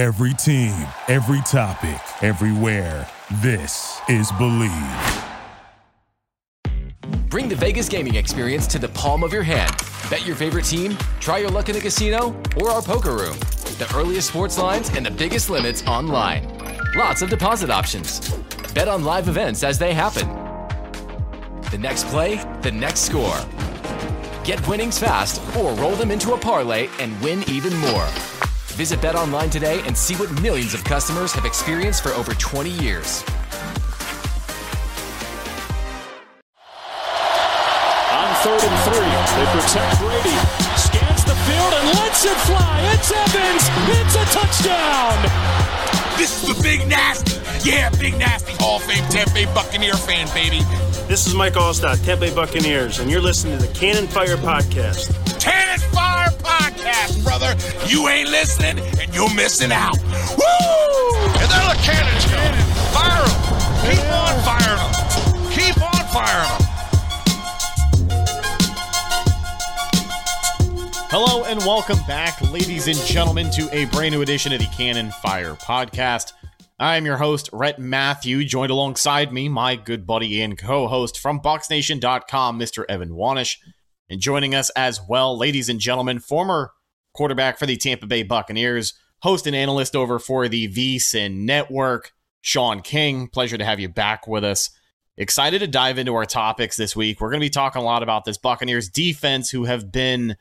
Every team, every topic, everywhere. This is Believe. Bring the Vegas gaming experience to the palm of your hand. Bet your favorite team, try your luck in the casino, or our poker room. The earliest sports lines and the biggest limits online. Lots of deposit options. Bet on live events as they happen. The next play, the next score. Get winnings fast or roll them into a parlay and win even more. Visit BetOnline today and see what millions of customers have experienced for over 20 years. On third and three, they protect Brady. Scans the field and lets it fly. It's Evans. It's a touchdown. This is the Big Nasty. Yeah, Big Nasty. Hall of Fame Tampa Bay Buccaneer fan, baby. This is Mike Alstott, Tampa Bay Buccaneers, and you're listening to the Cannon Fire Podcast. Cannon Fire Podcast, brother. You ain't listening, and you're missing out. Woo! And there the cannons go. Fire them. Keep on firing them. Keep on firing them. Hello and welcome back, ladies and gentlemen, to a brand new edition of the Cannon Fire Podcast. I am your host, Rhett Matthew, joined alongside me, my good buddy and co host from BoxNation.com, Mr. Evan Wanish. And joining us as well, ladies and gentlemen, former quarterback for the Tampa Bay Buccaneers, host and analyst over for the VSIN Network, Sean King. Pleasure to have you back with us. Excited to dive into our topics this week. We're going to be talking a lot about this Buccaneers defense, who have been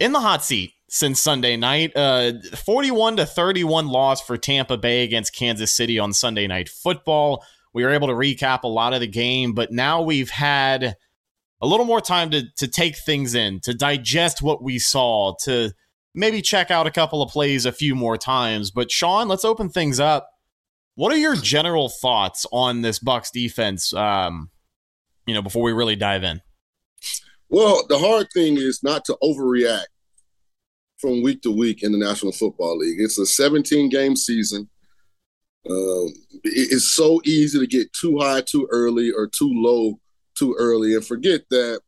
in the hot seat since Sunday night. Uh, 41 to 31 loss for Tampa Bay against Kansas City on Sunday night football. We were able to recap a lot of the game, but now we've had a little more time to to take things in, to digest what we saw, to maybe check out a couple of plays a few more times. But Sean, let's open things up. What are your general thoughts on this Bucks defense? Um, you know, before we really dive in. Well, the hard thing is not to overreact from week to week in the National Football League. It's a 17 game season. Um, it's so easy to get too high too early or too low too early and forget that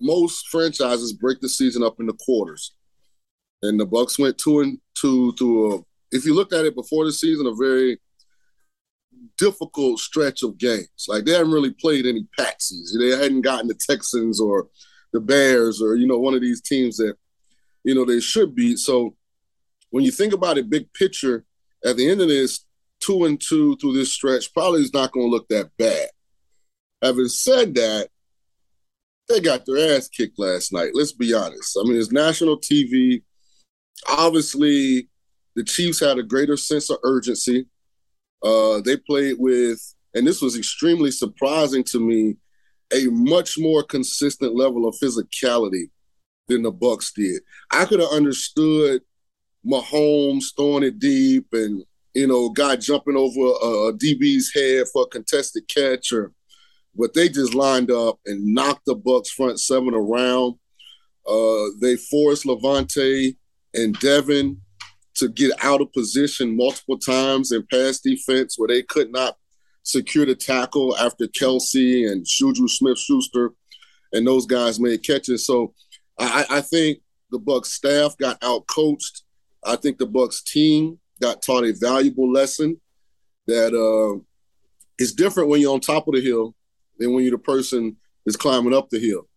most franchises break the season up into quarters. And the Bucks went two and two through a if you looked at it before the season, a very difficult stretch of games. Like they haven't really played any patsies. They hadn't gotten the Texans or the Bears or, you know, one of these teams that, you know, they should beat. So when you think about it big picture, at the end of this, two and two through this stretch probably is not going to look that bad. Having said that, they got their ass kicked last night. Let's be honest. I mean, it's national TV. Obviously, the Chiefs had a greater sense of urgency. Uh, they played with, and this was extremely surprising to me, a much more consistent level of physicality than the Bucks did. I could have understood Mahomes throwing it deep and you know, guy jumping over a, a DB's head for a contested catch, or but they just lined up and knocked the Bucks front seven around. Uh, they forced Lavonte and Devin to get out of position multiple times in pass defense where they could not secure the tackle after Kelce and Juju Smith Schuster and those guys made catches. So I, I think the Bucks staff got out coached. I think the Bucks team got taught a valuable lesson that uh, it's different when you're on top of the hill than when you're the person that's climbing up the hill.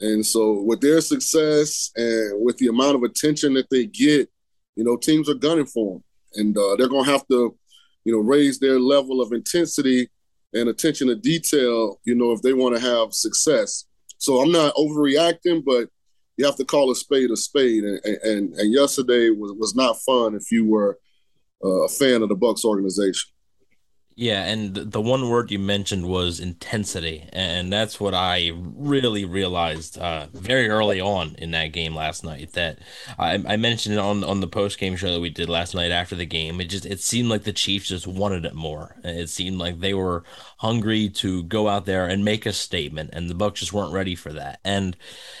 And so with their success and with the amount of attention that they get, you know, teams are gunning for them. And uh, they're to have to, you know, raise their level of intensity and attention to detail, you know, if they want to have success. So I'm not overreacting, but you have to call a spade a spade. And, and, and yesterday was, was not fun if you were uh, a fan of the Bucks organization. Yeah, and the one word you mentioned was intensity, and that's what I really realized uh, very early on in that game last night. That I, I mentioned on on the post game show that we did last night after the game. It just it seemed like the Chiefs just wanted it more. It seemed like they were hungry to go out there and make a statement, and the Bucks just weren't ready for that. And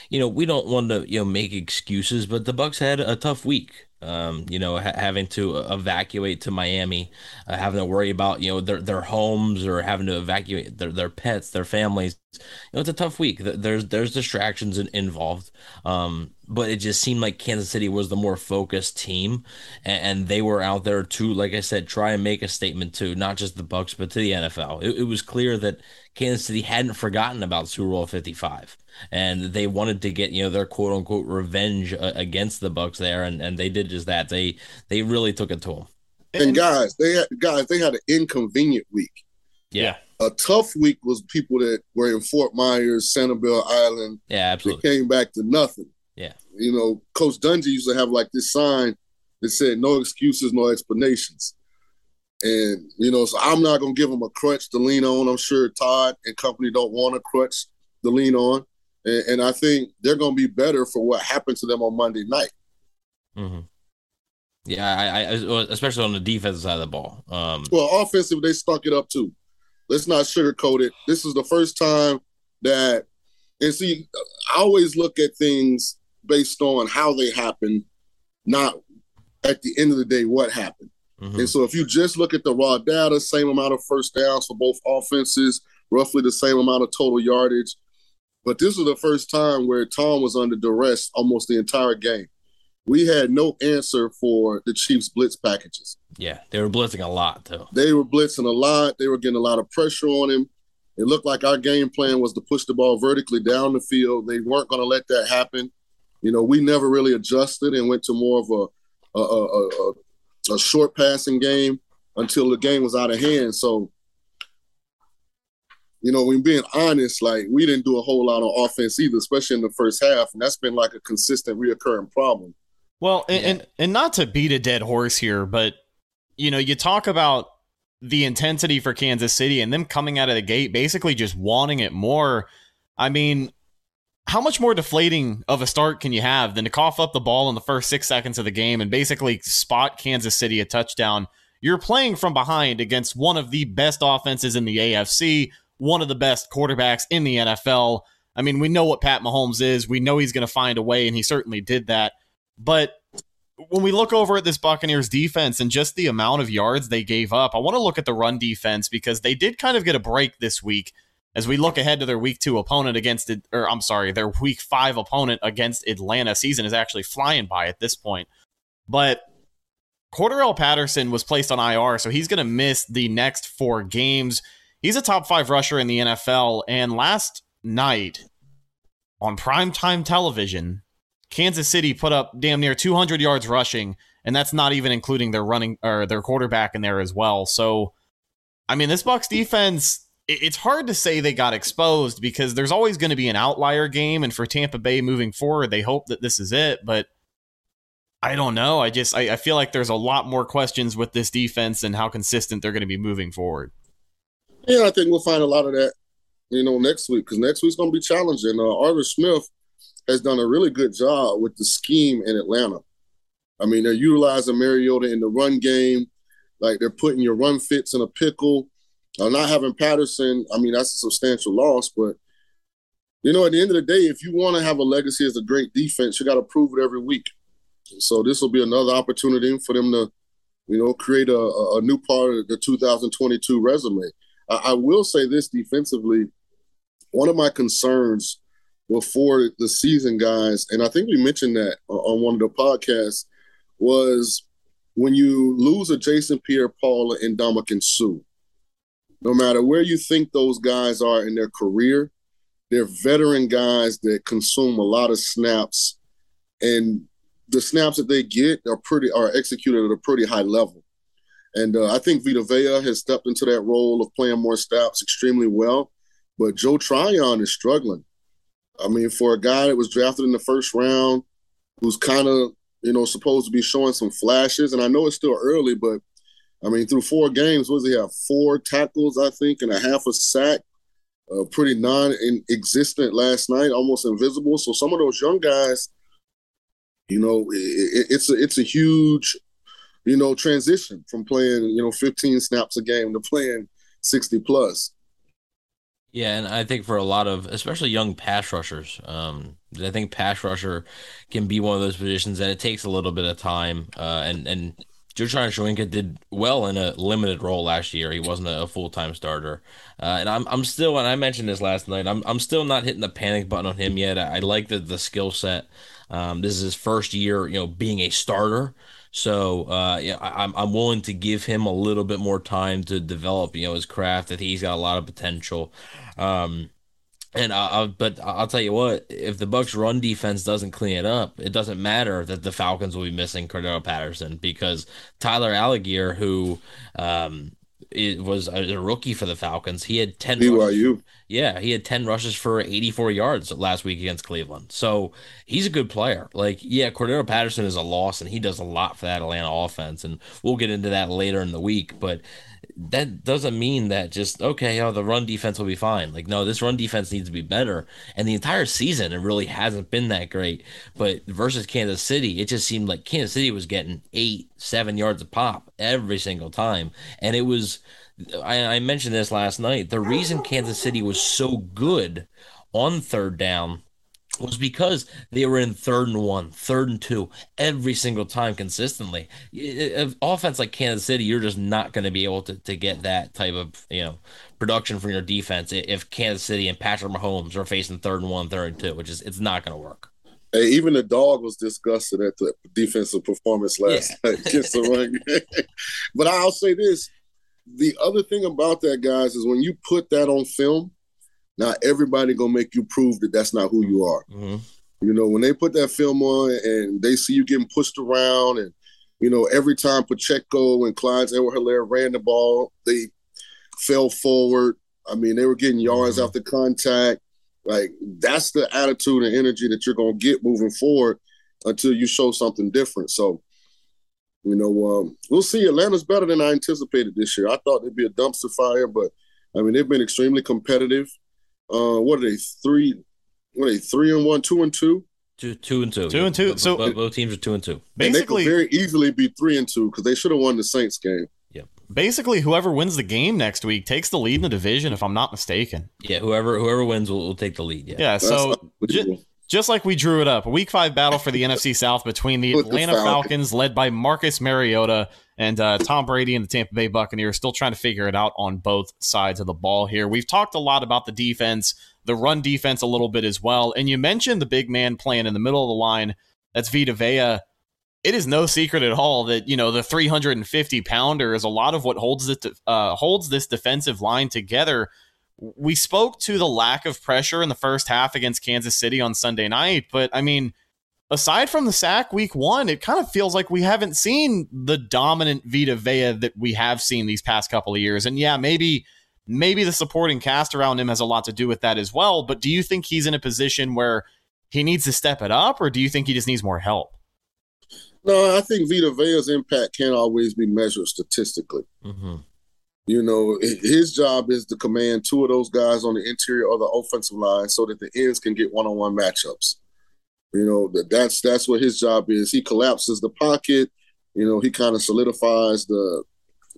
you know, we don't want to you know make excuses, but the Bucks had a tough week um, you know, ha- having to evacuate to Miami, uh, having to worry about, you know, their, their homes or having to evacuate their, their pets, their families. You know it's a tough week. There's there's distractions involved, um, but it just seemed like Kansas City was the more focused team, and, and, they were out there to, like I said, try and make a statement to not just the Bucks but to the NFL. It, it was clear that Kansas City hadn't forgotten about Super Bowl Fifty Five, and they wanted to get you know their quote unquote revenge uh, against the Bucks there, and, and they did just that. They they really took it to them. And guys, they had guys they had an inconvenient week. Yeah. A tough week was people that were in Fort Myers, Sanibel Island. Yeah, absolutely. They came back to nothing. Yeah. You know, Coach Dungy used to have like this sign that said no excuses, no explanations. And, you know, so I'm not gonna give them a crutch to lean on. I'm sure Todd and company don't want a crutch to lean on. And, and I think they're gonna be better for what happened to them on Monday night. Mm-hmm. Yeah, I, I, especially on the defensive side of the ball. Um, well, offensive, they stuck it up too. Let's not sugarcoat it. This is the first time that, and see, I always look at things based on how they happen, not at the end of the day what happened. Mm-hmm. And so if you just look at the raw data, same amount of first downs for both offenses, roughly the same amount of total yardage. But this was the first time where Tom was under duress almost the entire game we had no answer for the Chiefs blitz packages. Yeah, they were blitzing a lot though. They were blitzing a lot. They were getting a lot of pressure on him. It looked like our game plan was to push the ball vertically down the field. They weren't going to let that happen. You know, we never really adjusted and went to more of a a, a, a, a short passing game until the game was out of hand. So, you know, when being honest, like we didn't do a whole lot on offense either, especially in the first half, and that's been like a consistent, reoccurring problem. Well, and, yeah. and and not to beat a dead horse here, but you know, you talk about the intensity for Kansas City and them coming out of the gate basically just wanting it more. I mean, how much more deflating of a start can you have than to cough up the ball in the first six seconds of the game and basically spot Kansas City a touchdown? You're playing from behind against one of the best offenses in the AFC, one of the best quarterbacks in the NFL. I mean, we know what Pat Mahomes is. We know he's going to find a way, and he certainly did that. But when we look over at this Buccaneers defense and just the amount of yards they gave up, I want to look at the run defense because they did kind of get a break this week as we look ahead to their week two opponent against it, or I'm sorry, their week five opponent against Atlanta. Season is actually flying by at this point. But Cordarrelle Patterson was placed on IR, so he's going to miss the next four games. He's a top five rusher in the NFL, and last night on primetime television, Kansas City put up damn near 200 yards rushing, and that's not even including their running or their quarterback in there as well. So, I mean, this Bucs defense, it's hard to say they got exposed because there's always going to be an outlier game, and for Tampa Bay moving forward, they hope that this is it. But I don't know. I just I, I feel like there's a lot more questions with this defense and how consistent they're going to be moving forward. Yeah, I think we'll find a lot of that, you know, next week because next week's going to be challenging. Uh, Arthur Smith has done a really good job with the scheme in Atlanta. I mean, they're utilizing Mariota in the run game. Like they're putting your run fits in a pickle. Uh, not having Patterson, I mean, that's a substantial loss. But, you know, at the end of the day, if you want to have a legacy as a great defense, you got to prove it every week. So this will be another opportunity for them to, you know, create a, a new part of the 2022 resume. I, I will say this defensively. One of my concerns before the season, guys, and I think we mentioned that on one of the podcasts, was when you lose a Jason Pierre-Paul and Ndamukong Suh, no matter where you think those guys are in their career, they're veteran guys that consume a lot of snaps, and the snaps that they get are pretty are executed at a pretty high level. And uh, I think Vita Vea has stepped into that role of playing more snaps extremely well. But Joe Tryon is struggling. I mean, for a guy that was drafted in the first round, who's kind of you know supposed to be showing some flashes, and I know it's still early, but I mean, through four games, does he have? Four tackles, I think, and a half a sack. Uh, pretty non-existent last night, almost invisible. So some of those young guys, you know, it, it's a it's a huge, you know, transition from playing you know 15 snaps a game to playing 60 plus. Yeah, and I think for a lot of, especially young pass rushers, um, I think pass rusher can be one of those positions that it takes a little bit of time uh, and and Joshua Shoyinka did well in a limited role last year. He wasn't a, full time starter, uh, and I'm I'm still and I mentioned this last night. I'm I'm still not hitting the panic button on him yet. I, I like the the skill set. Um, this is his first year, you know, being a starter. So uh, yeah, I, am I'm willing to give him a little bit more time to develop, you know, his craft. That he's got a lot of potential. Um, and I, I, but I'll tell you what, if the Bucks run defense doesn't clean it up, it doesn't matter that the Falcons will be missing Cordarrelle Patterson because Tyler Allgeier, who um, it was a rookie for the Falcons, he had ten. BYU. Rushes, yeah, he had ten rushes for eighty-four yards last week against Cleveland. So he's a good player. Like, yeah, Cordarrelle Patterson is a loss, and he does a lot for that Atlanta offense, and we'll get into that later in the week. But that doesn't mean that just okay, oh, the run defense will be fine. Like, no, this run defense needs to be better. And the entire season, it really hasn't been that great. But versus Kansas City, it just seemed like Kansas City was getting eight, seven yards a pop every single time, and it was. I, I mentioned this last night. The reason Kansas City was so good on third down was because they were in third and one, third and two every single time consistently. If offense like Kansas City, you're just not going to be able to, to get that type of you know production from your defense if Kansas City and Patrick Mahomes are facing third and one, third and two, which is it's not going to work. Hey, even the dog was disgusted at the defensive performance last yeah. night against the run but I'll say this: the other thing about that, guys, is when you put that on film not everybody gonna make you prove that that's not who you are. Mm-hmm. You know, when they put that film on and they see you getting pushed around, and you know, every time Pacheco and Clyde Edwards-Helaire ran the ball, they fell forward. I mean, they were getting yards mm-hmm. after contact. Like that's the attitude and energy that you're gonna get moving forward until you show something different. So, you know, um, we'll see. Atlanta's better than I anticipated this year. I thought they'd be a dumpster fire, but I mean, they've been extremely competitive. Uh, what are they? Three? What are they? Three and one, two and two. Two, two and two. Two and two. So both, both teams are two and two. Basically, and they could very easily be three and two because they should have won the Saints game. Yep. Basically, whoever wins the game next week takes the lead in the division, if I'm not mistaken. Yeah, whoever whoever wins will, will take the lead. Yeah. Yeah. So j- just like we drew it up, a Week Five battle for the NFC South between the Atlanta the Falcons, led by Marcus Mariota, and uh, Tom Brady and the Tampa Bay Buccaneers, still trying to figure it out on both sides of the ball here. We've talked a lot about the defense the run defense a little bit as well. And you mentioned the big man playing in the middle of the line. That's Vita Vea. It is no secret at all that you know the 350 pounder is a lot of what holds it uh, holds this defensive line together. We spoke to the lack of pressure in the first half against Kansas City on Sunday night, but I mean, aside from the sack week one, it kind of feels like we haven't seen the dominant Vita Vea that we have seen these past couple of years. And yeah, maybe Maybe the supporting cast around him has a lot to do with that as well. But do you think he's in a position where he needs to step it up, or do you think he just needs more help? No, I think Vita Vea's impact can't always be measured statistically. Mm-hmm. You know, his job is to command two of those guys on the interior of the offensive line so that the ends can get one-on-one matchups. You know, that's that's what his job is. He collapses the pocket. You know, he kind of solidifies the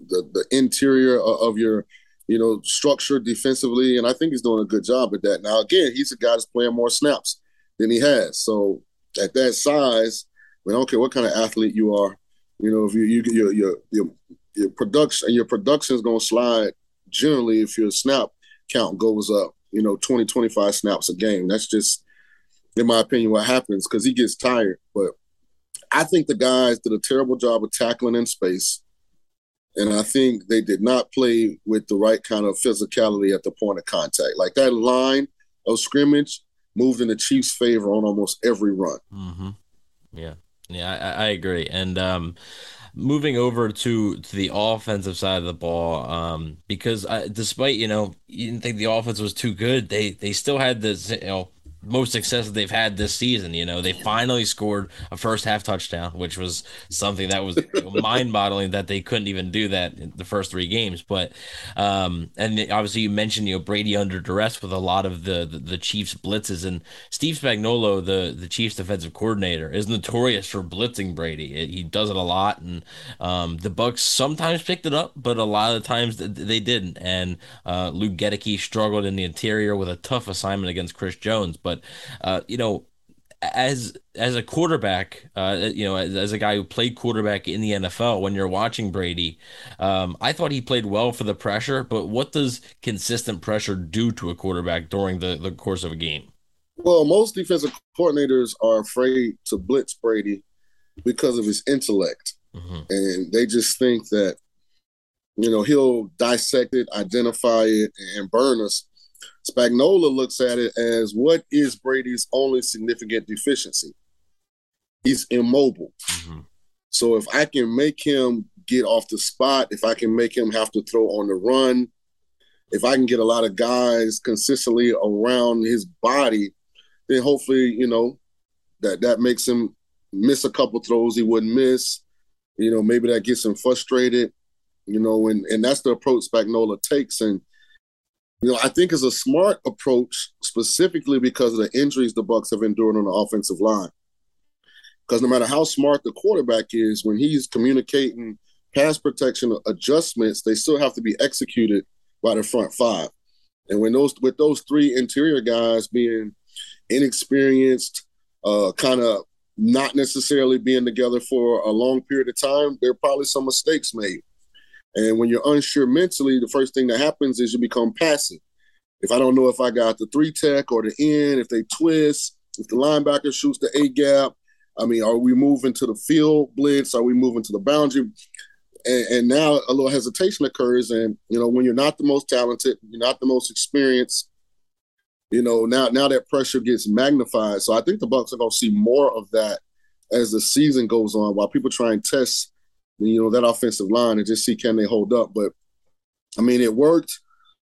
the the interior of your you know, structured defensively, and I think he's doing a good job at that. Now, again, he's a guy that's playing more snaps than he has. So at that size, I, mean, I don't care what kind of athlete you are, you know, if you, you your your your your production your production is going to slide generally if your snap count goes up, you know, 20, 25 snaps a game. That's just, in my opinion, what happens because he gets tired. But I think the guys did a terrible job of tackling in space. And I think they did not play with the right kind of physicality at the point of contact. Like that line of scrimmage moved in the Chiefs' favor on almost every run. Mm-hmm. Yeah, yeah, I, I agree. And um, moving over to to the offensive side of the ball, um, because I, despite you know you didn't think the offense was too good, they they still had this you know most success that they've had this season. You know, they finally scored a first half touchdown, which was something that was mind boggling that they couldn't even do that in the first three games. But, um, and obviously you mentioned, you know, Brady under duress with a lot of the, the, the Chiefs blitzes and Steve Spagnuolo, the, the Chiefs defensive coordinator is notorious for blitzing Brady. It, he does it a lot. And, um, the Bucks sometimes picked it up, but a lot of the times they didn't. And, uh, Luke Goedeke struggled in the interior with a tough assignment against Chris Jones. But but uh, you know, as as a quarterback, uh, you know, as, as, a guy who played quarterback in the NFL, when you're watching Brady, um, I thought he played well for the pressure. But what does consistent pressure do to a quarterback during the, the course of a game? Well, most defensive coordinators are afraid to blitz Brady because of his intellect, mm-hmm. and they just think that you know he'll dissect it, identify it, and burn us Spagnuolo looks at it as what is Brady's only significant deficiency? He's immobile. Mm-hmm. So if I can make him get off the spot, if I can make him have to throw on the run, if I can get a lot of guys consistently around his body, then hopefully, you know, that that makes him miss a couple throws he wouldn't miss. You know, maybe that gets him frustrated. You know, and and that's the approach Spagnuolo takes. And you know, I think is a smart approach specifically because of the injuries the Bucks have endured on the offensive line. Because no matter how smart the quarterback is, when he's communicating pass protection adjustments, they still have to be executed by the front five. And when those with those three interior guys being inexperienced, uh, kind of not necessarily being together for a long period of time, there are probably some mistakes made. And when you're unsure mentally, the first thing that happens is you become passive. If I don't know if I got the three tech or the end, if they twist, if the linebacker shoots the A gap, I mean, are we moving to the field blitz? Are we moving to the boundary? And, and, now a little hesitation occurs. And you know, when you're not the most talented, you're not the most experienced. You know, now now that pressure gets magnified. So I think the Bucks are going to see more of that as the season goes on, while people try and test you know, that offensive line and just see can they hold up. But I mean, it worked.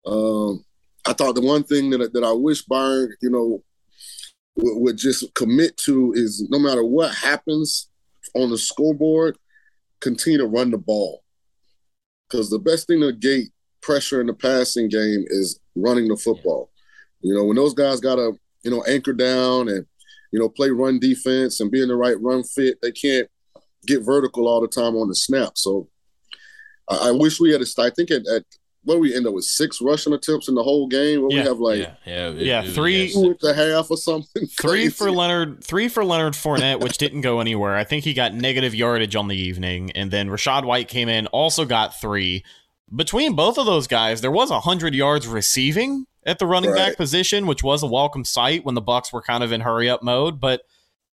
Um, I thought the one thing that that I wish Byron, you know, would, would just commit to is no matter what happens on the scoreboard, continue to run the ball. Because the best thing to gate pressure in the passing game is running the football. You know, when those guys got to, you know, anchor down and, you know, play run defense and be in the right run fit, they can't get vertical all the time on the snap. So I, I wish we had a. I think at, at what we end up with six rushing attempts in the whole game. Where yeah, we have like yeah, yeah, it, yeah three two and a half or something. Three crazy. for Leonard, three for Leonard Fournette, which didn't go anywhere. I think he got negative yardage on the evening, and then Rachaad White came in, also got three. Between both of those guys, there was hundred yards receiving at the running right. back position, which was a welcome sight when the Bucks were kind of in hurry up mode. But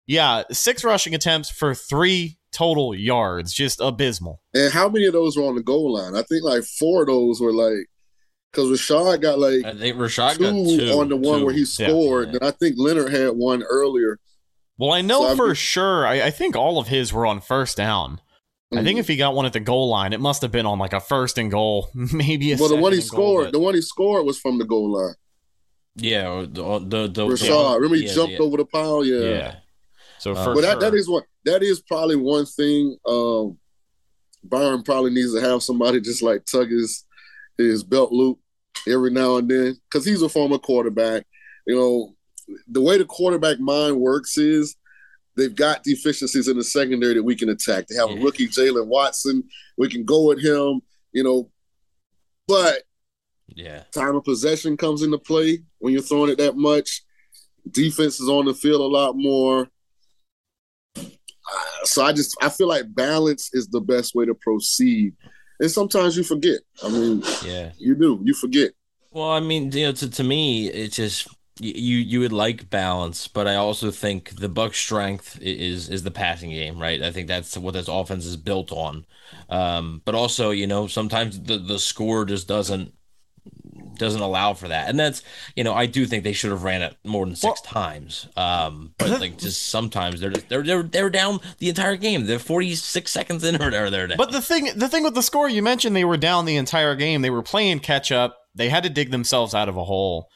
yeah, six rushing attempts for three total yards, just abysmal. And how many of those were on the goal line? I think like four of those were like because Rachaad got like I think Rachaad two, two on the one two. where he scored, yeah. and I think Leonard had one earlier. Well, I know so for I sure. I, I, think all of his were on first down. Mm-hmm. I think mm-hmm. if he got one at the goal line, it must have been on like a first and goal, maybe a. Well, the one he scored, goal, the one he scored was from the goal line. Yeah, the the, the Rachaad. Yeah, remember he yeah, jumped over the pile? Yeah. Yeah. So, uh, but that, that is one that is probably one thing. Um, Byron probably needs to have somebody just like tug his his belt loop every now and then because he's a former quarterback. You know, the way the quarterback mind works is they've got deficiencies in the secondary that we can attack. They have yeah. a rookie Jaylen Watson. We can go at him. You know, but yeah, time of possession comes into play when you're throwing it that much. Defense is on the field a lot more so I just I feel like balance is the best way to proceed. And sometimes you forget. I mean, yeah, you do. You forget. Well, I mean, you know, to, to me, it's just you you would like balance, but I also think the Buck strength is is the passing game, right? I think that's what this offense is built on. Um, but also, you know, sometimes the the score just doesn't doesn't allow for that. And that's, you know, I do think they should have ran it more than six well, times. Um, but like just sometimes they're just, they're they're they're down the entire game. They're 46 seconds in or they're there. But the thing the thing with the score you mentioned they were down the entire game. They were playing catch up. They had to dig themselves out of a hole.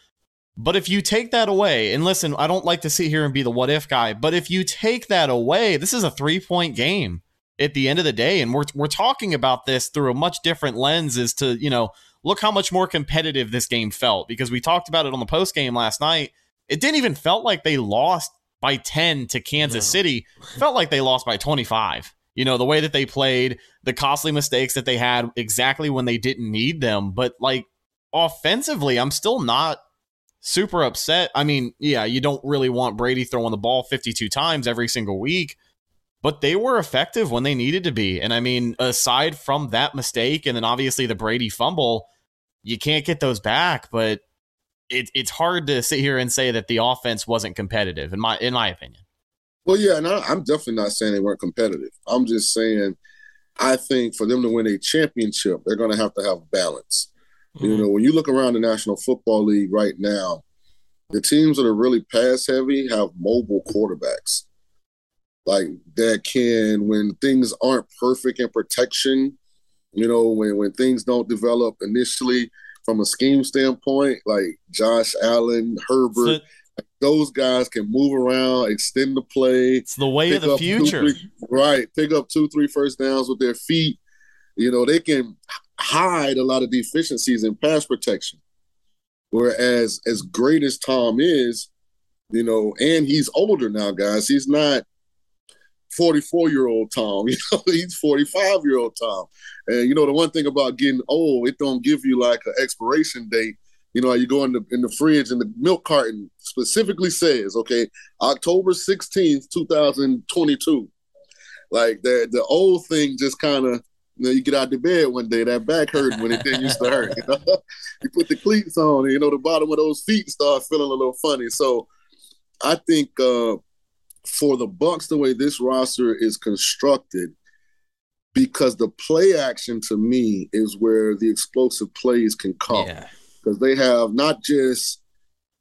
But if you take that away, and listen, I don't like to sit here and be the what if guy, but if you take that away, this is a three point game at the end of the day. And we're, we're talking about this through a much different lens as to, you know, look how much more competitive this game felt because we talked about it on the post game last night. It didn't even felt like they lost by 10 to Kansas no. City. Felt like they lost by 25. You know, the way that they played, the costly mistakes that they had exactly when they didn't need them, but like offensively, I'm still not super upset. I mean, yeah, you don't really want Brady throwing the ball 52 times every single week, but they were effective when they needed to be. And I mean, aside from that mistake and then obviously the Brady fumble, you can't get those back, but it, it's hard to sit here and say that the offense wasn't competitive in my in my opinion. Well, yeah, and I, I'm definitely not saying they weren't competitive. I'm just saying I think for them to win a championship, they're going to have to have balance. Mm-hmm. You know, when you look around the National Football League right now, the teams that are really pass heavy have mobile quarterbacks. Like that can, when things aren't perfect in protection, you know, when when things don't develop initially from a scheme standpoint, like Josh Allen, Herbert, so, those guys can move around, extend the play. It's the way of the future. Two, three, right. Pick up two, three first downs with their feet. You know, they can hide a lot of deficiencies in pass protection. Whereas, as great as Tom is, you know, and he's older now, guys. He's not 44 year old Tom. You know, he's 45 year old Tom. And you know, the one thing about getting old, it don't give you like an expiration date. You know, you go in the in the fridge and the milk carton specifically says, okay, October 16th, 2022. Like the the old thing just kind of you know, you get out of bed one day, that back hurt when it didn't used to hurt. You, know? you put the cleats on, and, you know, the bottom of those feet start feeling a little funny. So I think uh, for the Bucks, the way this roster is constructed, because the play action to me is where the explosive plays can come. Because yeah. they have not just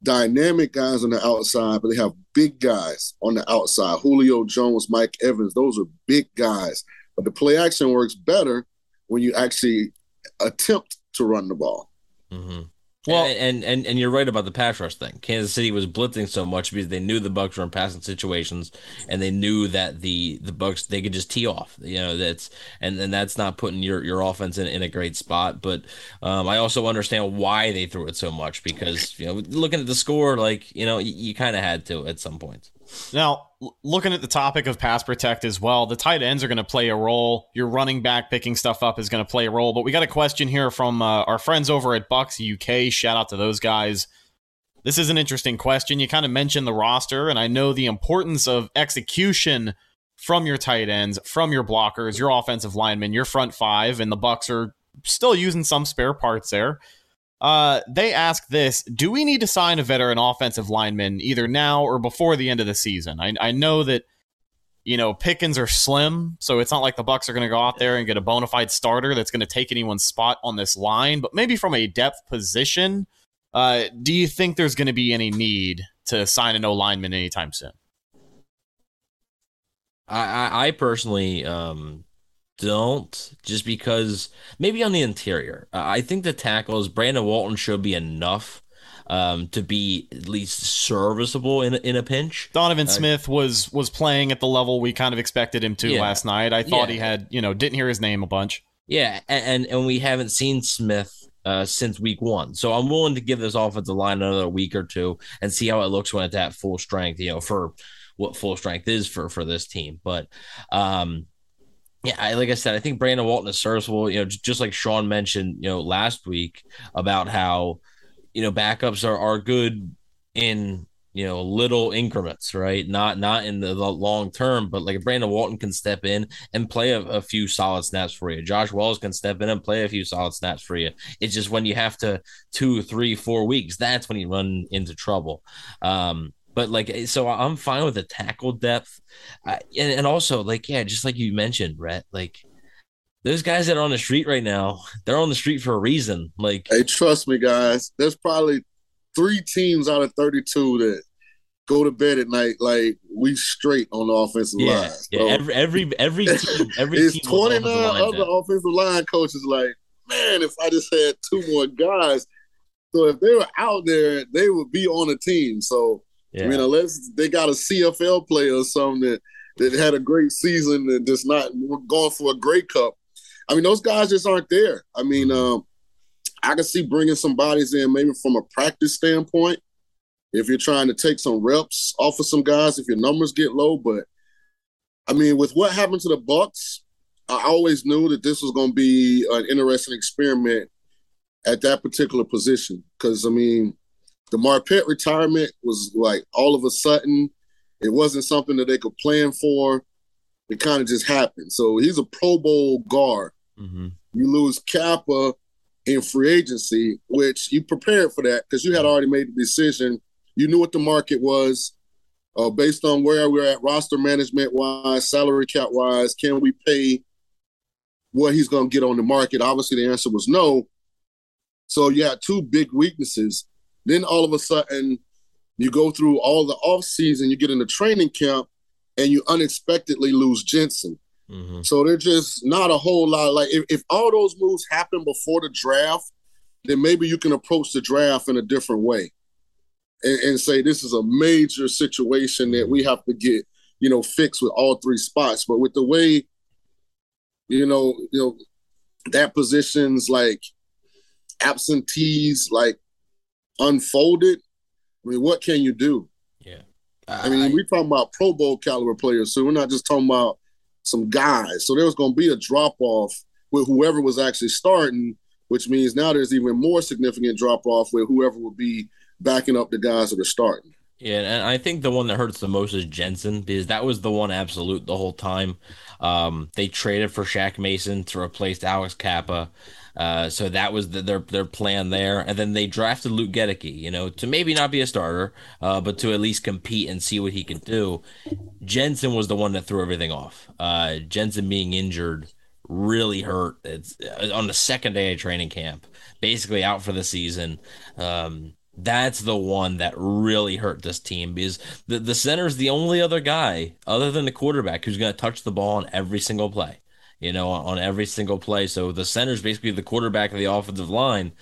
dynamic guys on the outside, but they have big guys on the outside. Julio Jones, Mike Evans, those are big guys but the play action works better when you actually attempt to run the ball. Mm-hmm. Well, and, and and you're right about the pass rush thing. Kansas City was blitzing so much because they knew the Bucks were in passing situations, and they knew that the the Bucks they could just tee off. You know that's and and that's not putting your your offense in, in a great spot. But um, I also understand why they threw it so much because you know looking at the score, like you know you, you kind of had to at some points. Now, looking at the topic of pass protect as well, the tight ends are going to play a role. Your running back picking stuff up is going to play a role. But we got a question here from uh, our friends over at Bucks UK. Shout out to those guys. This is an interesting question. You kind of mentioned the roster, and I know the importance of execution from your tight ends, from your blockers, your offensive linemen, your front five, and the Bucks are still using some spare parts there. Uh, they ask this: Do we need to sign a veteran offensive lineman either now or before the end of the season? I, I know that you know pickings are slim, so it's not like the Bucks are going to go out there and get a bona fide starter that's going to take anyone's spot on this line. But maybe from a depth position, uh, do you think there's going to be any need to sign a no lineman anytime soon? I, I, I personally um, don't just because maybe on the interior. Uh, I think the tackles Brandon Walton should be enough um, to be at least serviceable in in a pinch. Donovan uh, Smith was was playing at the level we kind of expected him to yeah, last night. I thought yeah. he had you know didn't hear his name a bunch. Yeah, and and, we haven't seen Smith. Uh, since week one, so I'm willing to give this offensive line another week or two and see how it looks when it's at full strength. You know, for what full strength is for for this team, but um, yeah, I, like I said, I think Brandon Walton is serviceable. You know, just like Sean mentioned, you know, last week about how you know backups are are good in you know little increments, right? Not not in the, the long term, but like Brandon Walton can step in and play a, a, few solid snaps for you. Josh Wells can step in and play a few solid snaps for you. It's just when you have to two, three, four weeks, that's when you run into trouble. Um, but like, eh, so I'm fine with the tackle depth, and, and also like, yeah, just like you mentioned, Rhett, like those guys that are on the street right now, they're on the street for a reason. Like, hey, trust me, guys. There's probably three teams out of 32 that go to bed at night like we straight on the offensive yeah, line. Yeah, every every every team, every it's team 29 other offensive line coaches like, man, if I just had two more guys. So if they were out there, they would be on a team. So yeah. I mean, unless they got a CFL player or something that, that had a great season and just not going for a Grey Cup. I mean, those guys just aren't there. I mean, mm-hmm. um, I can see bringing some bodies in maybe from a practice standpoint if you're trying to take some reps off of some guys if your numbers get low. But I mean, with what happened to the Bucks, I always knew that this was going to be an interesting experiment at that particular position because I mean the Marpet retirement was like all of a sudden. It wasn't something that they could plan for. It kind of just happened. So he's a Pro Bowl guard. Mm-hmm. You lose Cappa in free agency, which you prepared for that because you had already made the decision. You knew what the market was uh, based on where we're at roster management wise, salary cap wise. Can we pay what he's going to get on the market? Obviously, the answer was no. So you had two big weaknesses. Then all of a sudden, you go through all the off season, you get in the training camp, and you unexpectedly lose Jensen. Mm-hmm. So they're just not a whole lot. Like if, if all those moves happen before the draft, then maybe you can approach the draft in a different way and, and say this is a major situation that we have to get, you know, fixed with all three spots. But with the way, you know, you know, that position's like absentees like unfolded. I mean, what can you do? Yeah. I mean, we're talking about Pro Bowl caliber players, so we're not just talking about some guys. So there was going to be a drop off with whoever was actually starting, which means now there's even more significant drop off with whoever will be backing up the guys that are starting. Yeah, and I think the one that hurts the most is Jensen because that was the one absolute the whole time. Um, they traded for Shaq Mason to replace Alex Cappa. Uh, so that was the, their their plan there, and then they drafted Luke Goedeke, you know, to maybe not be a starter, uh, but to at least compete and see what he can do. Jensen was the one that threw everything off. Uh, Jensen being injured really hurt. It's uh, on the second day of training camp, basically out for the season. Um, that's the one that really hurt this team because the the center is the only other guy other than the quarterback who's going to touch the ball on every single play you know, on every single play. So the center is basically the quarterback of the offensive line,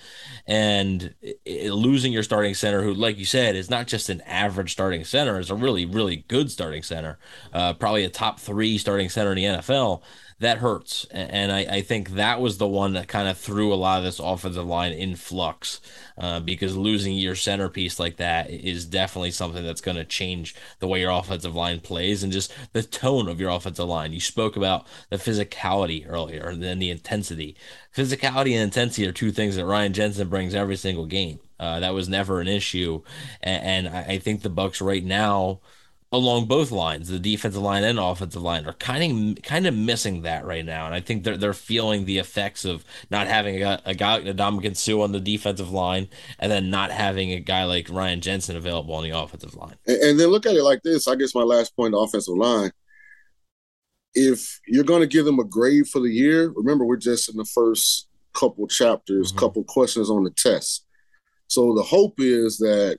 and it, losing your starting center, who, like you said, is not just an average starting center, is a really, really good starting center, uh, probably a top three starting center in the NFL that hurts. And I, I, think that was the one that kind of threw a lot of this offensive line in flux uh, because losing your centerpiece like that is definitely something that's going to change the way your offensive line plays and just the tone of your offensive line. You spoke about the physicality earlier and then the intensity. Physicality and intensity are two things that Ryan Jensen brings every single game. Uh, that was never an issue. And, and I, I think the Bucks right now – along both lines, the defensive line and offensive line, are kind of kind of missing that right now, and I think they're they're feeling the effects of not having a, a guy like Ndamukong Suh on the defensive line, and then not having a guy like Ryan Jensen available on the offensive line. And, and then look at it like this. I guess my last point: the offensive line. If you're going to give them a grade for the year, remember we're just in the first couple chapters, mm-hmm. couple questions on the test. So the hope is that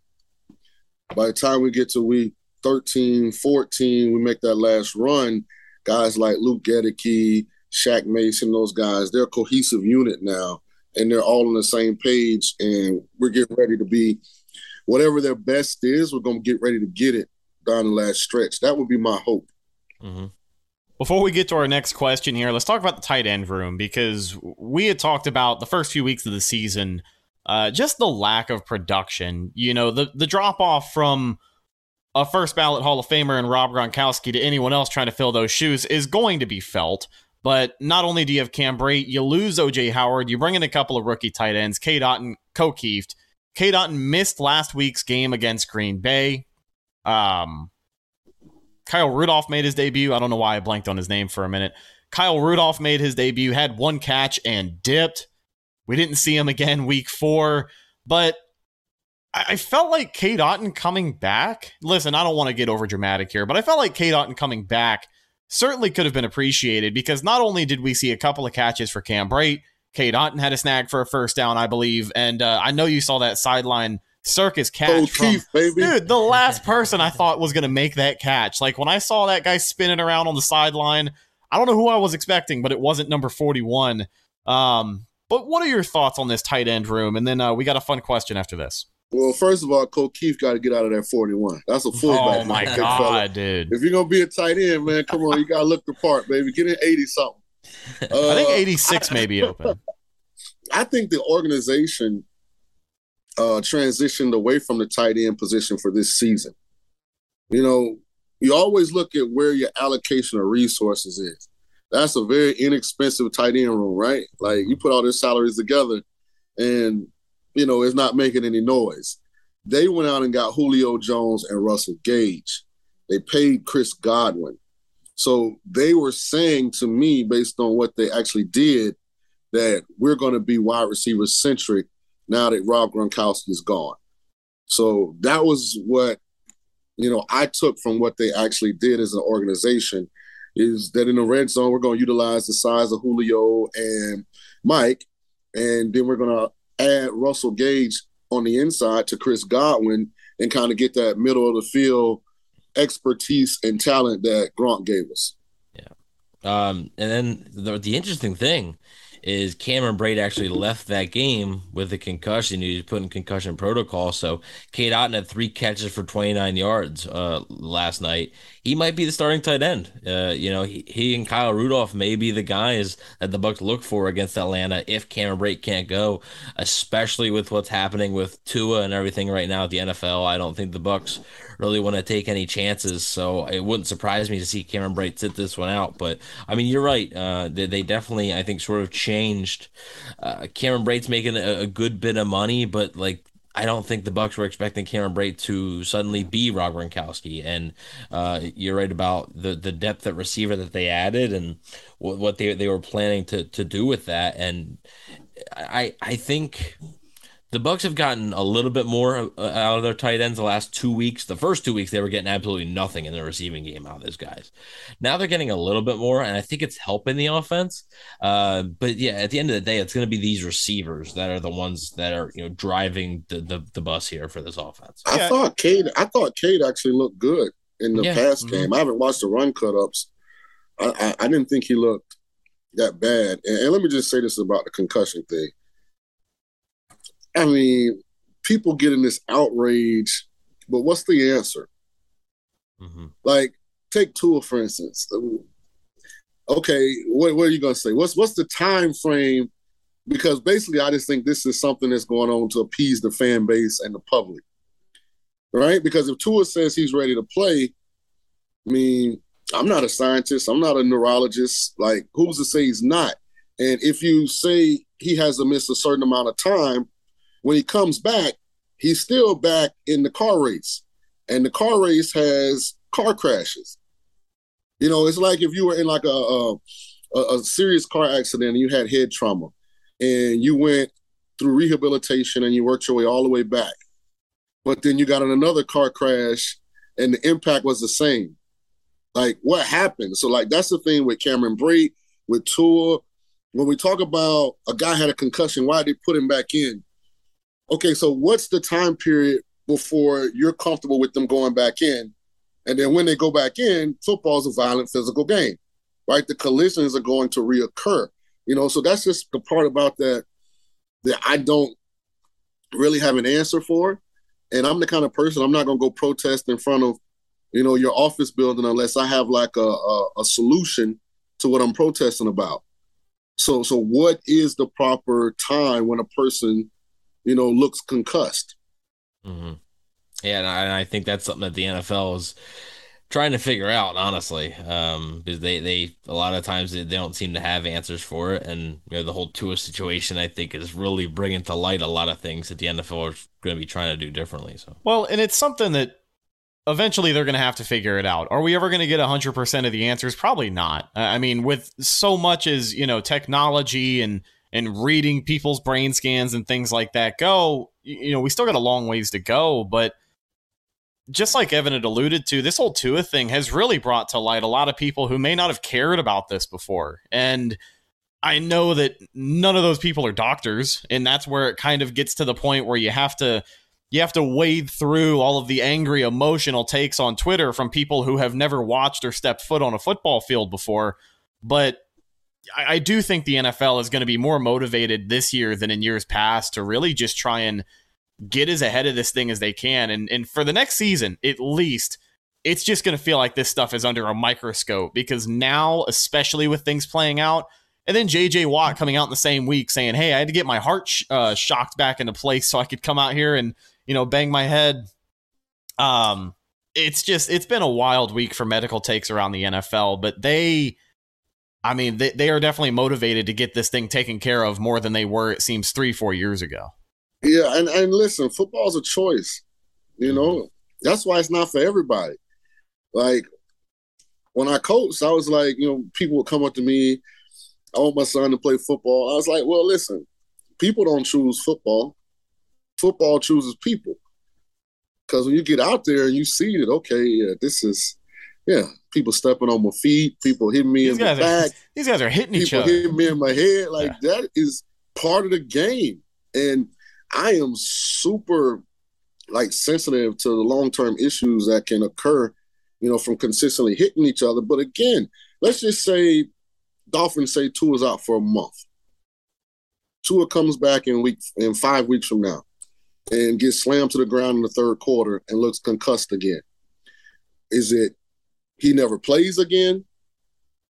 by the time we get to week 13, 14, we make that last run, guys like Luke Goedeke, Shaq Mason, those guys, they're a cohesive unit now, and they're all on the same page, and we're getting ready to be whatever their best is, we're going to get ready to get it down the last stretch. That would be my hope. Mm-hmm. Before we get to our next question here, let's talk about the tight end room because we had talked about the first few weeks of the season, uh, just the lack of production. You know, the the drop off from a first ballot Hall of Famer and Rob Gronkowski to anyone else trying to fill those shoes is going to be felt. But not only do you have Cam you lose OJ Howard, you bring in a couple of rookie tight ends, Cade Otton, Ko Kieft. Cade Otton missed last week's game against Green Bay. Um, Kyle Rudolph made his debut. I don't know why I blanked on his name for a minute. Kyle Rudolph made his debut, had one catch and dipped. We didn't see him again week four, but I felt like Cade Otton coming back. Listen, I don't want to get over dramatic here, but I felt like Cade Otton coming back certainly could have been appreciated because not only did we see a couple of catches for Cam Brate, Cade Otton had a snag for a first down, I believe, and uh, I know you saw that sideline circus catch from Kieft, baby. dude. The last person I thought was going to make that catch, like when I saw that guy spinning around on the sideline, I don't know who I was expecting, but it wasn't number forty-one. Um, but what are your thoughts on this tight end room? And then uh, we got a fun question after this. Well, first of all, Ko Kieft got to get out of that 41. That's a fullback. Oh, my man, God, fella. dude. If you're going to be a tight end, man, come on. You got to look the part, baby. Get in 80 something. Uh, I think 86 may be open. I think the organization uh, transitioned away from the tight end position for this season. You know, you always look at where your allocation of resources is. That's a very inexpensive tight end room, right? Like you put all their salaries together and you know, is not making any noise. they went out and got Julio Jones and Russell Gage. They paid Chris Godwin. So they were saying to me, based on what they actually did, that we're going to be wide receiver centric now that Rob Gronkowski is gone. So that was what you know I took from what they actually did as an organization is that in the red zone we're going to utilize the size of Julio and Mike, and then we're going to add Russell Gage on the inside to Chris Godwin and kind of get that middle of the field expertise and talent that Gronk gave us. Yeah. Um, and then the, the interesting thing is Cameron Brate actually left that game with a concussion. He was put in concussion protocol. So Cade Otton had three catches for 29 yards uh, last night. He might be the starting tight end. Uh, you know, he, he and Kyle Rudolph may be the guys that the Bucs look for against Atlanta if Cameron Brate can't go, especially with what's happening with Tua and everything right now at the NFL. I don't think the Bucs really want to take any chances. So it wouldn't surprise me to see Cameron Brate sit this one out. But I mean, you're right. Uh, they, they, definitely, I think, sort of changed. Uh, Cameron Brate's making a, a good bit of money, but like I don't think the Bucs were expecting Cameron Brate to suddenly be Rob Gronkowski. And uh, you're right about the the depth at receiver that they added and what, what they they were planning to to do with that. And I I think the Bucs have gotten a little bit more uh, out of their tight ends the last two weeks. The first two weeks they were getting absolutely nothing in the receiving game out of those guys. Now they're getting a little bit more, and I think it's helping the offense. Uh, but yeah, at the end of the day, it's going to be these receivers that are the ones that are you know driving the the, the bus here for this offense. I yeah. thought Cade, I thought Cade actually looked good in the yeah. past mm-hmm. game. I haven't watched the run cut ups. I, I, I, didn't think he looked that bad. And, and let me just say this about the concussion thing I mean, people get in this outrage, but what's the answer? Mm-hmm. Like, take Tua for instance. Okay, what, what are you gonna say? What's what's the time frame? Because basically, I just think this is something that's going on to appease the fan base and the public, right? Because if Tua says he's ready to play, I mean, I'm not a scientist. I'm not a neurologist. Like, who's to say he's not? And if you say he has to miss a certain amount of time, when he comes back, he's still back in the car race. And the car race has car crashes. You know, it's like if you were in like a, a, a serious car accident and you had head trauma and you went through rehabilitation and you worked your way all the way back. But then you got in another car crash and the impact was the same. Like what happened? So like that's the thing with Cameron Brate, with Tua. When we talk about a guy had a concussion, why did they put him back in? Okay, so what's the time period before you're comfortable with them going back in? And then when they go back in, football is a violent physical game, right? The collisions are going to reoccur. You know, so that's just the part about that that I don't really have an answer for. And I'm the kind of person I'm not gonna go protest in front of, you know, your office building unless I have like a, a, a solution to what I'm protesting about. So so what is the proper time when a person you know, looks concussed. Mm-hmm. Yeah, and I, and I, think that's something that the NFL is trying to figure out, honestly, um, because they, they a lot of times they, they don't seem to have answers for it, and you know the whole Tua situation, I think, is really bringing to light a lot of things that the NFL is going to be trying to do differently. So well, and it's something that eventually they're going to have to figure it out. Are we ever going to get 100% of the answers? Probably not. I mean, with so much as, you know, technology and and reading people's brain scans and things like that go, you know, we still got a long ways to go, but just like Evan had alluded to, this whole Tua thing has really brought to light a lot of people who may not have cared about this before. And I know that none of those people are doctors, and that's where it kind of gets to the point where you have to you have to wade through all of the angry emotional takes on Twitter from people who have never watched or stepped foot on a football field before. But I, I do think the NFL is going to be more motivated this year than in years past to really just try and get as ahead of this thing as they can. And and for the next season, at least, it's just going to feel like this stuff is under a microscope because now, especially with things playing out, and then JJ Watt coming out in the same week saying, "Hey, I had to get my heart sh- uh, shocked back into place so I could come out here and you know bang my head." Um, it's just it's been a wild week for medical takes around the NFL, but they I mean, they, they are definitely motivated to get this thing taken care of more than they were, it seems, three, four years ago. Yeah, and, and listen, football's a choice. You know, mm-hmm. that's why it's not for everybody. Like when I coached, I was like, you know, people would come up to me. I want my son to play football. I was like, well, listen, people don't choose football. Football chooses people. Because when you get out there and you see that, okay, yeah, this is, yeah, people stepping on my feet, people hitting me These in the guys, are, back, these guys are hitting each other. people hitting me in my head. Like that is part of the game. And I am super like sensitive to the long term issues that can occur, you know, from consistently hitting each other. But again, let's just say Dolphins say Tua's out for a month. Tua comes back in week in five weeks from now and gets slammed to the ground in the third quarter and looks concussed again. Is it he never plays again?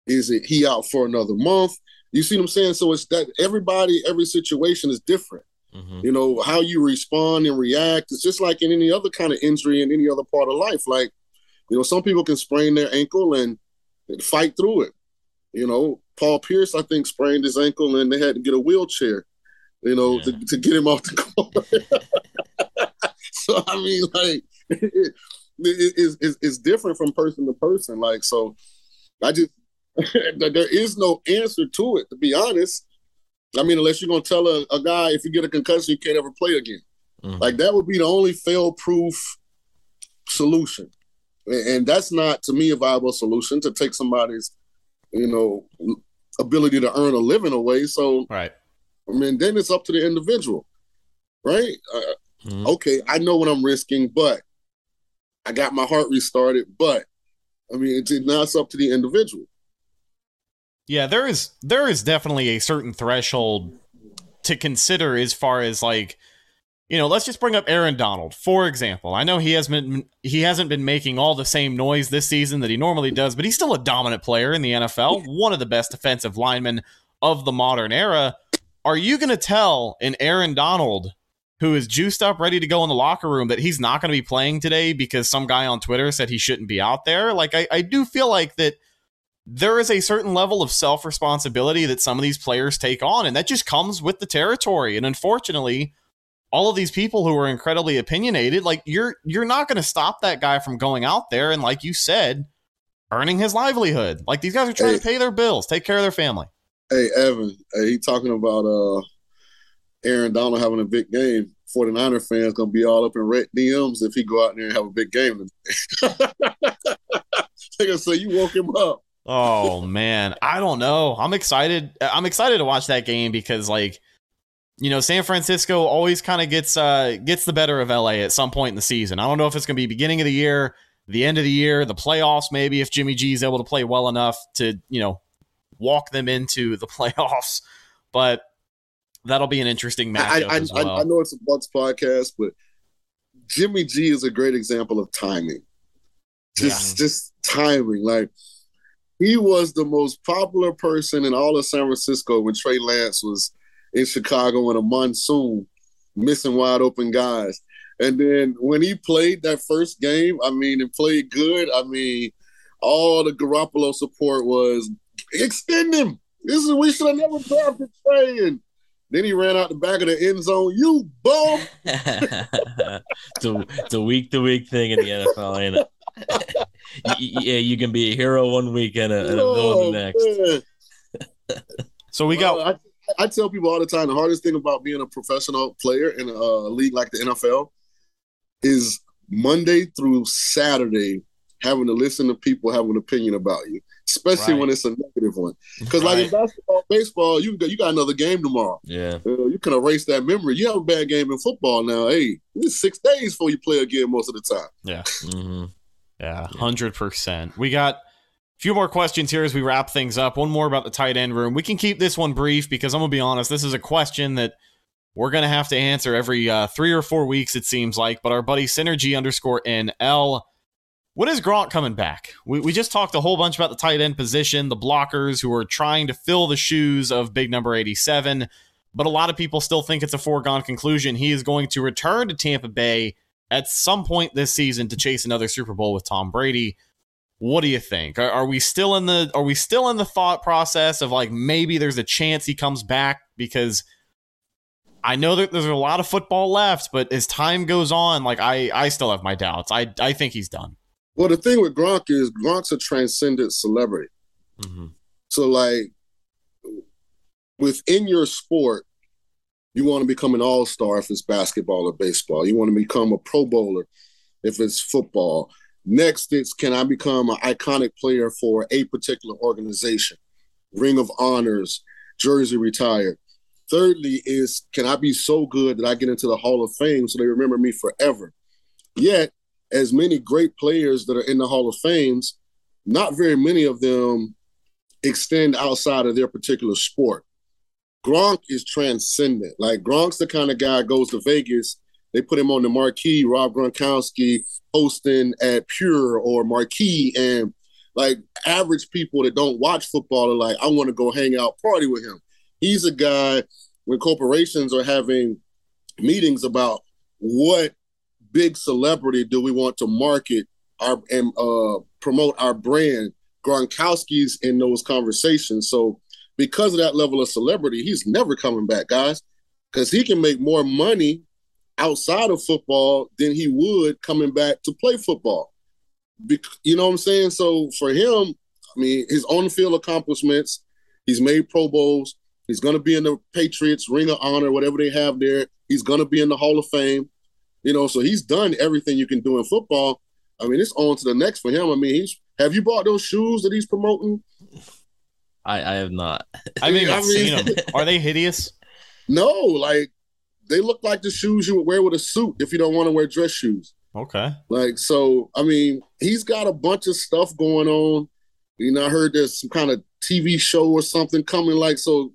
Is it he out for another month? You see what I'm saying? So it's that everybody, every situation is different. Mhm. You know, how you respond and react. It's just like in any other kind of injury in any other part of life. Like, you know, some people can sprain their ankle and fight through it. You know, Paul Pierce, I think, sprained his ankle and they had to get a wheelchair, you know, to, to get him off the court. so, I mean, like, it's, it's, it's different from person to person. Like, so I just, there is no answer to it, to be honest. I mean, unless you're going to tell a, a guy if you get a concussion, you can't ever play again. Mhm. Like, that would be the only fail proof solution. And that's not, to me, a viable solution to take somebody's, you know, ability to earn a living away. So, Right. I mean, then it's up to the individual, right? Uh, Mhm. Okay, I know what I'm risking, but I got my heart restarted. But I mean, it's now it's up to the individual. Yeah, there is there is definitely a certain threshold to consider as far as like you know, let's just bring up Aaron Donald, for example. I know he has been he hasn't been making all the same noise this season that he normally does, but he's still a dominant player in the NFL, one of the best defensive linemen of the modern era. Are you going to tell an Aaron Donald who is juiced up, ready to go in the locker room, that he's not going to be playing today because some guy on Twitter said he shouldn't be out there? Like, I, I do feel like that there is a certain level of self responsibility that some of these players take on, and that just comes with the territory. And unfortunately, all of these people who are incredibly opinionated, like you're you're not going to stop that guy from going out there and, like you said, earning his livelihood. Like these guys are trying to pay their bills, take care of their family. Hey, Evan, hey, he talking about uh Aaron Donald having a big game. 49er fans gonna be all up in red DMs if he go out there and have a big game. They're gonna say you woke him up. Oh man, I don't know. I'm excited. I'm excited to watch that game because like you know, San Francisco always kind of gets uh gets the better of LA at some point in the season. I don't know if it's going to be beginning of the year, the end of the year, the playoffs maybe if Jimmy G is able to play well enough to, you know, walk them into the playoffs, but that'll be an interesting I, matchup I, I, well. I know it's a Bucs podcast, but Jimmy G is a great example of timing. Just just timing. Like he was the most popular person in all of San Francisco when Trey Lance was in Chicago in a monsoon, missing wide open guys. And then when he played that first game, I mean, and played good, I mean, all the Garoppolo support was extend him. This is we should have never drafted Trey. And then he ran out the back of the end zone. You bum. it's, a, it's a week to week thing in the NFL, ain't it? Y- y- yeah, you can be a hero one week and a, and a oh, villain the next. Oh, so we got Well, I, I tell people all the time the hardest thing about being a professional player in a league like the NFL is Monday through Saturday having to listen to people have an opinion about you, especially Right. when it's a negative one. Because like in basketball, baseball, you got you got another game tomorrow. Yeah. Uh, you can erase that memory. You have a bad game in football now. Hey, it's six days before you play again most of the time. Yeah. hmm Yeah, hundred percent. We got a few more questions here as we wrap things up. One more about the tight end room. We can keep this one brief because I'm gonna be honest. This is a question that we're gonna have to answer every uh, three or four weeks. It seems like. But our buddy Synergy underscore NL. When is Gronk coming back? We, we just talked a whole bunch about the tight end position, the blockers who are trying to fill the shoes of big number 87, but a lot of people still think it's a foregone conclusion. He is going to return to Tampa Bay at some point this season to chase another Super Bowl with Tom Brady. What do you think? Are, are we still in the are we still in the thought process of like maybe there's a chance he comes back because I know that there's a lot of football left, but as time goes on, like I, I still have my doubts. I, I think he's done. Well, the thing with Gronk is Gronk's a transcendent celebrity. Mm-hmm. So, like, within your sport, you want to become an all star if it's basketball or baseball. You want to become a pro bowler if it's football. Next, it's can I become an iconic player for a particular organization? Ring of Honors, jersey retired. Thirdly, is can I be so good that I get into the Hall of Fame so they remember me forever? Yet, as many great players that are in the Hall of Fames, not very many of them extend outside of their particular sport. Gronk is transcendent. Like Gronk's the kind of guy goes to Vegas, they put him on the marquee, Rob Gronkowski hosting at Pure or Marquee, and like average people that don't watch football are like, I want to go hang out, party with him. He's a guy when corporations are having meetings about what big celebrity do we want to market our and uh, promote our brand. Gronkowski's in those conversations. So because of that level of celebrity, he's never coming back, guys, because he can make more money outside of football than he would coming back to play football. Be- you know what I'm saying? So for him, I mean, his on field accomplishments, he's made Pro Bowls. He's going to be in the Patriots Ring of Honor, whatever they have there. He's going to be in the Hall of Fame. You know, so he's done everything you can do in football. I mean, it's on to the next for him. I mean, he's have you bought those shoes that he's promoting? I, I have not. I mean, I I've mean- seen them. Are they hideous? No, like they look like the shoes you would wear with a suit if you don't want to wear dress shoes. Okay. Like, so I mean, he's got a bunch of stuff going on. You know, I heard there's some kind of TV show or something coming. Like, so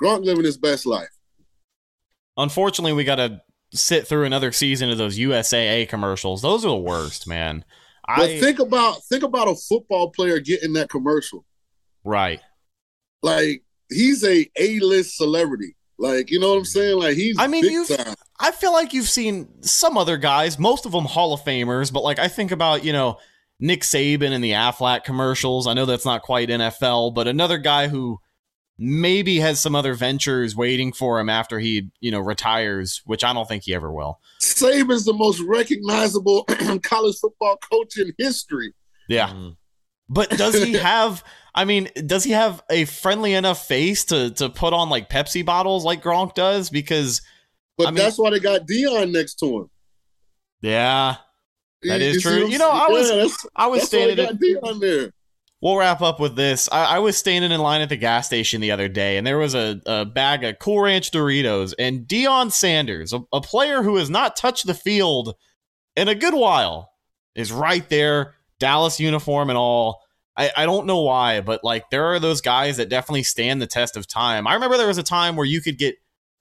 Gronk living his best life. Unfortunately, we got to sit through another season of those USAA commercials. Those are the worst, man. But I think about think about a football player getting that commercial. right. Like, he's a A-list celebrity. Like, you know what I'm mm-hmm. saying? Like, he's I mean, you've- I feel like you've seen some other guys, most of them Hall of Famers, but like I think about, you know, Nick Saban and the Aflac commercials. I know that's not quite NFL, but another guy who maybe has some other ventures waiting for him after he, you know, retires, which I don't think he ever will. Saban's the most recognizable college football coach in history. Yeah. Mm. But does he have I mean, does he have a friendly enough face to to put on like Pepsi bottles like Gronk does? Because But I mean- that's why they got Deion next to him. yeah, That is You- is you see true. You know, I was- Yeah, I was that's why standing at Deion there. We'll wrap up with this. I, I was standing in line at the gas station the other day, and there was a, a bag of Cool Ranch Doritos, and Deion Sanders, a, a player who has not touched the field in a good while, is right there, Dallas uniform and all. I, I don't know why, but like there are those guys that definitely stand the test of time. I remember there was a time where you could get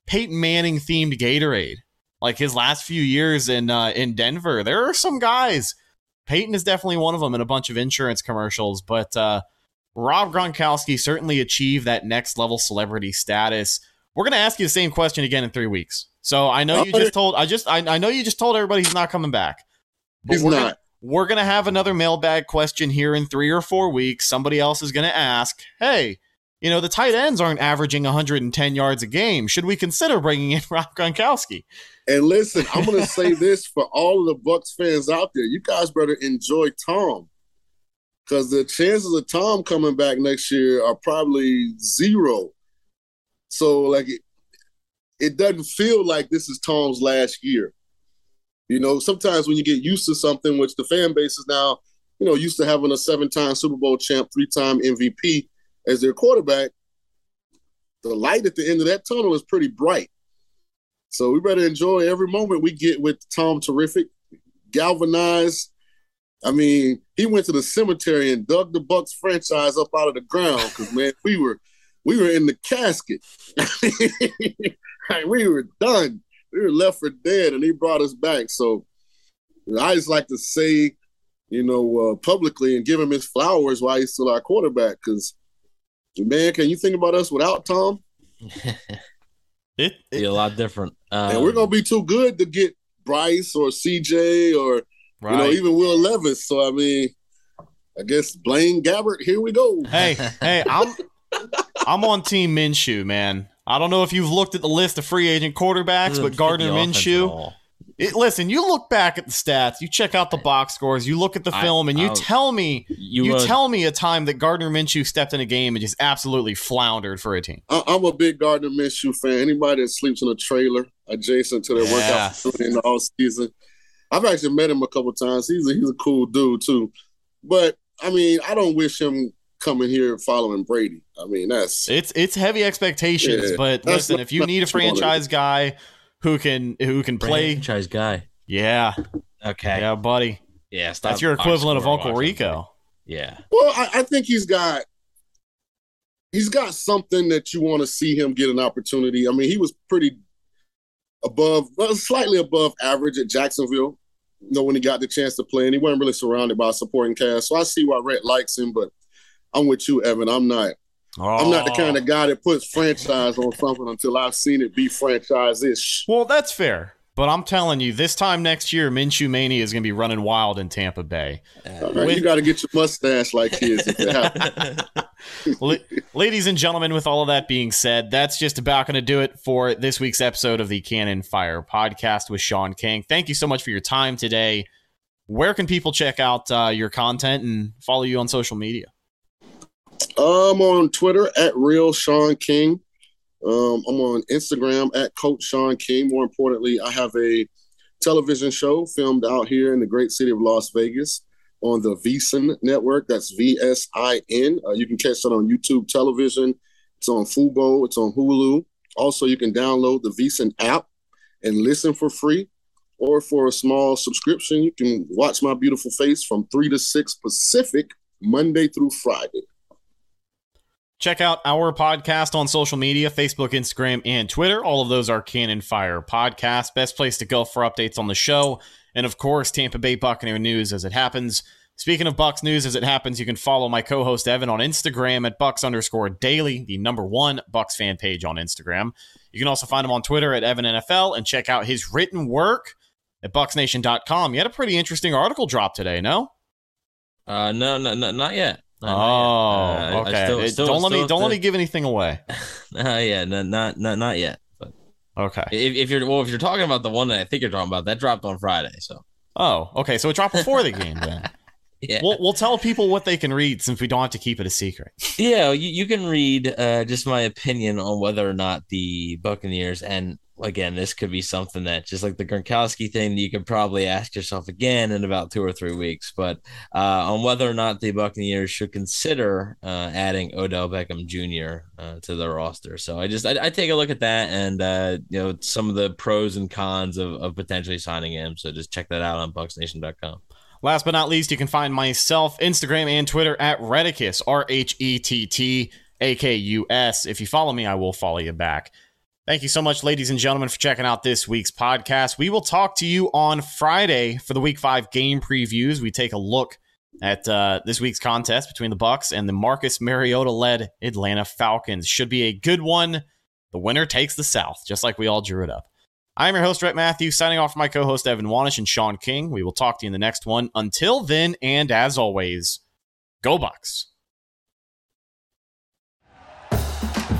Peyton Manning themed Gatorade, like his last few years in uh, in Denver. There are some guys Peyton is definitely one of them in a bunch of insurance commercials, but uh, Rob Gronkowski certainly achieved that next level celebrity status. We're gonna ask you the same question again in three weeks. So I know you just told I just I, I know you just told everybody he's not coming back. He's we're not. Gonna, we're gonna have another mailbag question here in three or four weeks. Somebody else is gonna ask, "Hey, you know the tight ends aren't averaging 110 yards a game. Should we consider bringing in Rob Gronkowski?" And listen, I'm going to say this for all of the Bucs fans out there: you guys better enjoy Tom, because the chances of Tom coming back next year are probably zero. So, like, it, it doesn't feel like this is Tom's last year. You know, sometimes when you get used to something, which the fan base is now, you know, used to having a seven-time Super Bowl champ, three-time MVP as their quarterback, the light at the end of that tunnel is pretty bright. So we better enjoy every moment we get with Tom Terrific. Galvanized. I mean, he went to the cemetery and dug the Bucs franchise up out of the ground because man, we were we were in the casket. We were done. We were left for dead, and he brought us back. So I just like to say, you know, uh, publicly and give him his flowers while he's still our quarterback. Because man, can you think about us without Tom? It'd Be a lot different. Um, and we're gonna be too good to get Bryce or CJ or right. you know even Will Levis. So I mean, I guess Blaine Gabbert. Here we go. hey, hey, I'm I'm on Team Minshew, man. I don't know if you've looked at the list of free agent quarterbacks, but Gardner Minshew. It, listen, you look back at the stats, you check out the box scores, you look at the film, and you I'll, tell me, you, you uh, tell me a time that Gardner Minshew stepped in a game and just absolutely floundered for a team. I'm a big Gardner Minshew fan. Anybody that sleeps in a trailer adjacent to their yeah. workout facility in the off season, I've actually met him a couple times. He's a, he's a cool dude too. But I mean, I don't wish him coming here following Brady. I mean, that's it's it's heavy expectations. Yeah, but listen, if you need a franchise guy who can who can play franchise guy, yeah, okay, yeah, buddy, yeah, that's your equivalent of Uncle Rico. Yeah. Well, I, I think he's got he's got something that you want to see him get an opportunity. I mean, he was pretty above, well, slightly above average at Jacksonville. You know, when he got the chance to play, and he wasn't really surrounded by a supporting cast. So I see why Rhett likes him, but I'm with you, Evan. I'm not. Oh. I'm not the kind of guy that puts franchise on something until I've seen it be franchise-ish. Well, that's fair. But I'm telling you, this time next year, Minshew Mania is going to be running wild in Tampa Bay. Uh, with- you got to get your mustache like his. Ladies and gentlemen, with all of that being said, that's just about going to do it for this week's episode of the Cannon Fire podcast with Sean King. Thank you so much for your time today. Where can people check out uh, your content and follow you on social media? I'm on Twitter at Real Sean King. Um, I'm on Instagram at Coach Sean King. More importantly, I have a television show filmed out here in the great city of Las Vegas on the VSIN network. That's V S I N. Uh, you can catch that on YouTube television. It's on Fubo. It's on Hulu. Also, you can download the VSIN app and listen for free. Or for a small subscription, you can watch my beautiful face from 3 to 6 Pacific, Monday through Friday. Check out our podcast on social media Facebook, Instagram, and Twitter. All of those are Cannon Fire Podcast. Best place to go for updates on the show. And of course, Tampa Bay Buccaneer news as it happens. Speaking of Bucs news as it happens, you can follow my co-host Evan on Instagram at Bucks underscore daily, the number one Bucs fan page on Instagram. You can also find him on Twitter at Evan NFL and check out his written work at BucksNation.com. You had a pretty interesting article drop today, no? Uh, no, no, no not yet. Oh, uh, okay. Still, still, don't let me don't let me give anything away. uh, yeah, no, not not not yet. But okay. If, if, you're well, if you're talking about the one that I think you're talking about, that dropped on Friday. So. Oh, okay. So it dropped before the game then. yeah. We'll, we'll tell people what they can read since we don't have to keep it a secret. Yeah, you, you can read uh, just my opinion on whether or not the Buccaneers and again, this could be something that just like the Gronkowski thing, you could probably ask yourself again in about two or three weeks. But uh, on whether or not the Buccaneers should consider uh, adding Odell Beckham Jr. Uh, to their roster. So I just I, I take a look at that and uh, you know some of the pros and cons of, of potentially signing him. So just check that out on BucksNation.com. Last but not least, you can find myself Instagram and Twitter at Rhetticus R H E T T A K U S. If you follow me, I will follow you back. Thank you so much, ladies and gentlemen, for checking out this week's podcast. We will talk to you on Friday for the Week Five game previews. We take a look at uh, this week's contest between the Bucs and the Marcus Mariota-led Atlanta Falcons. Should be a good one. The winner takes the South, just like we all drew it up. I'm your host, Rhett Matthews, signing off for my co-host Evan Wanish and Sean King. We will talk to you in the next one. Until then, and as always, go Bucs.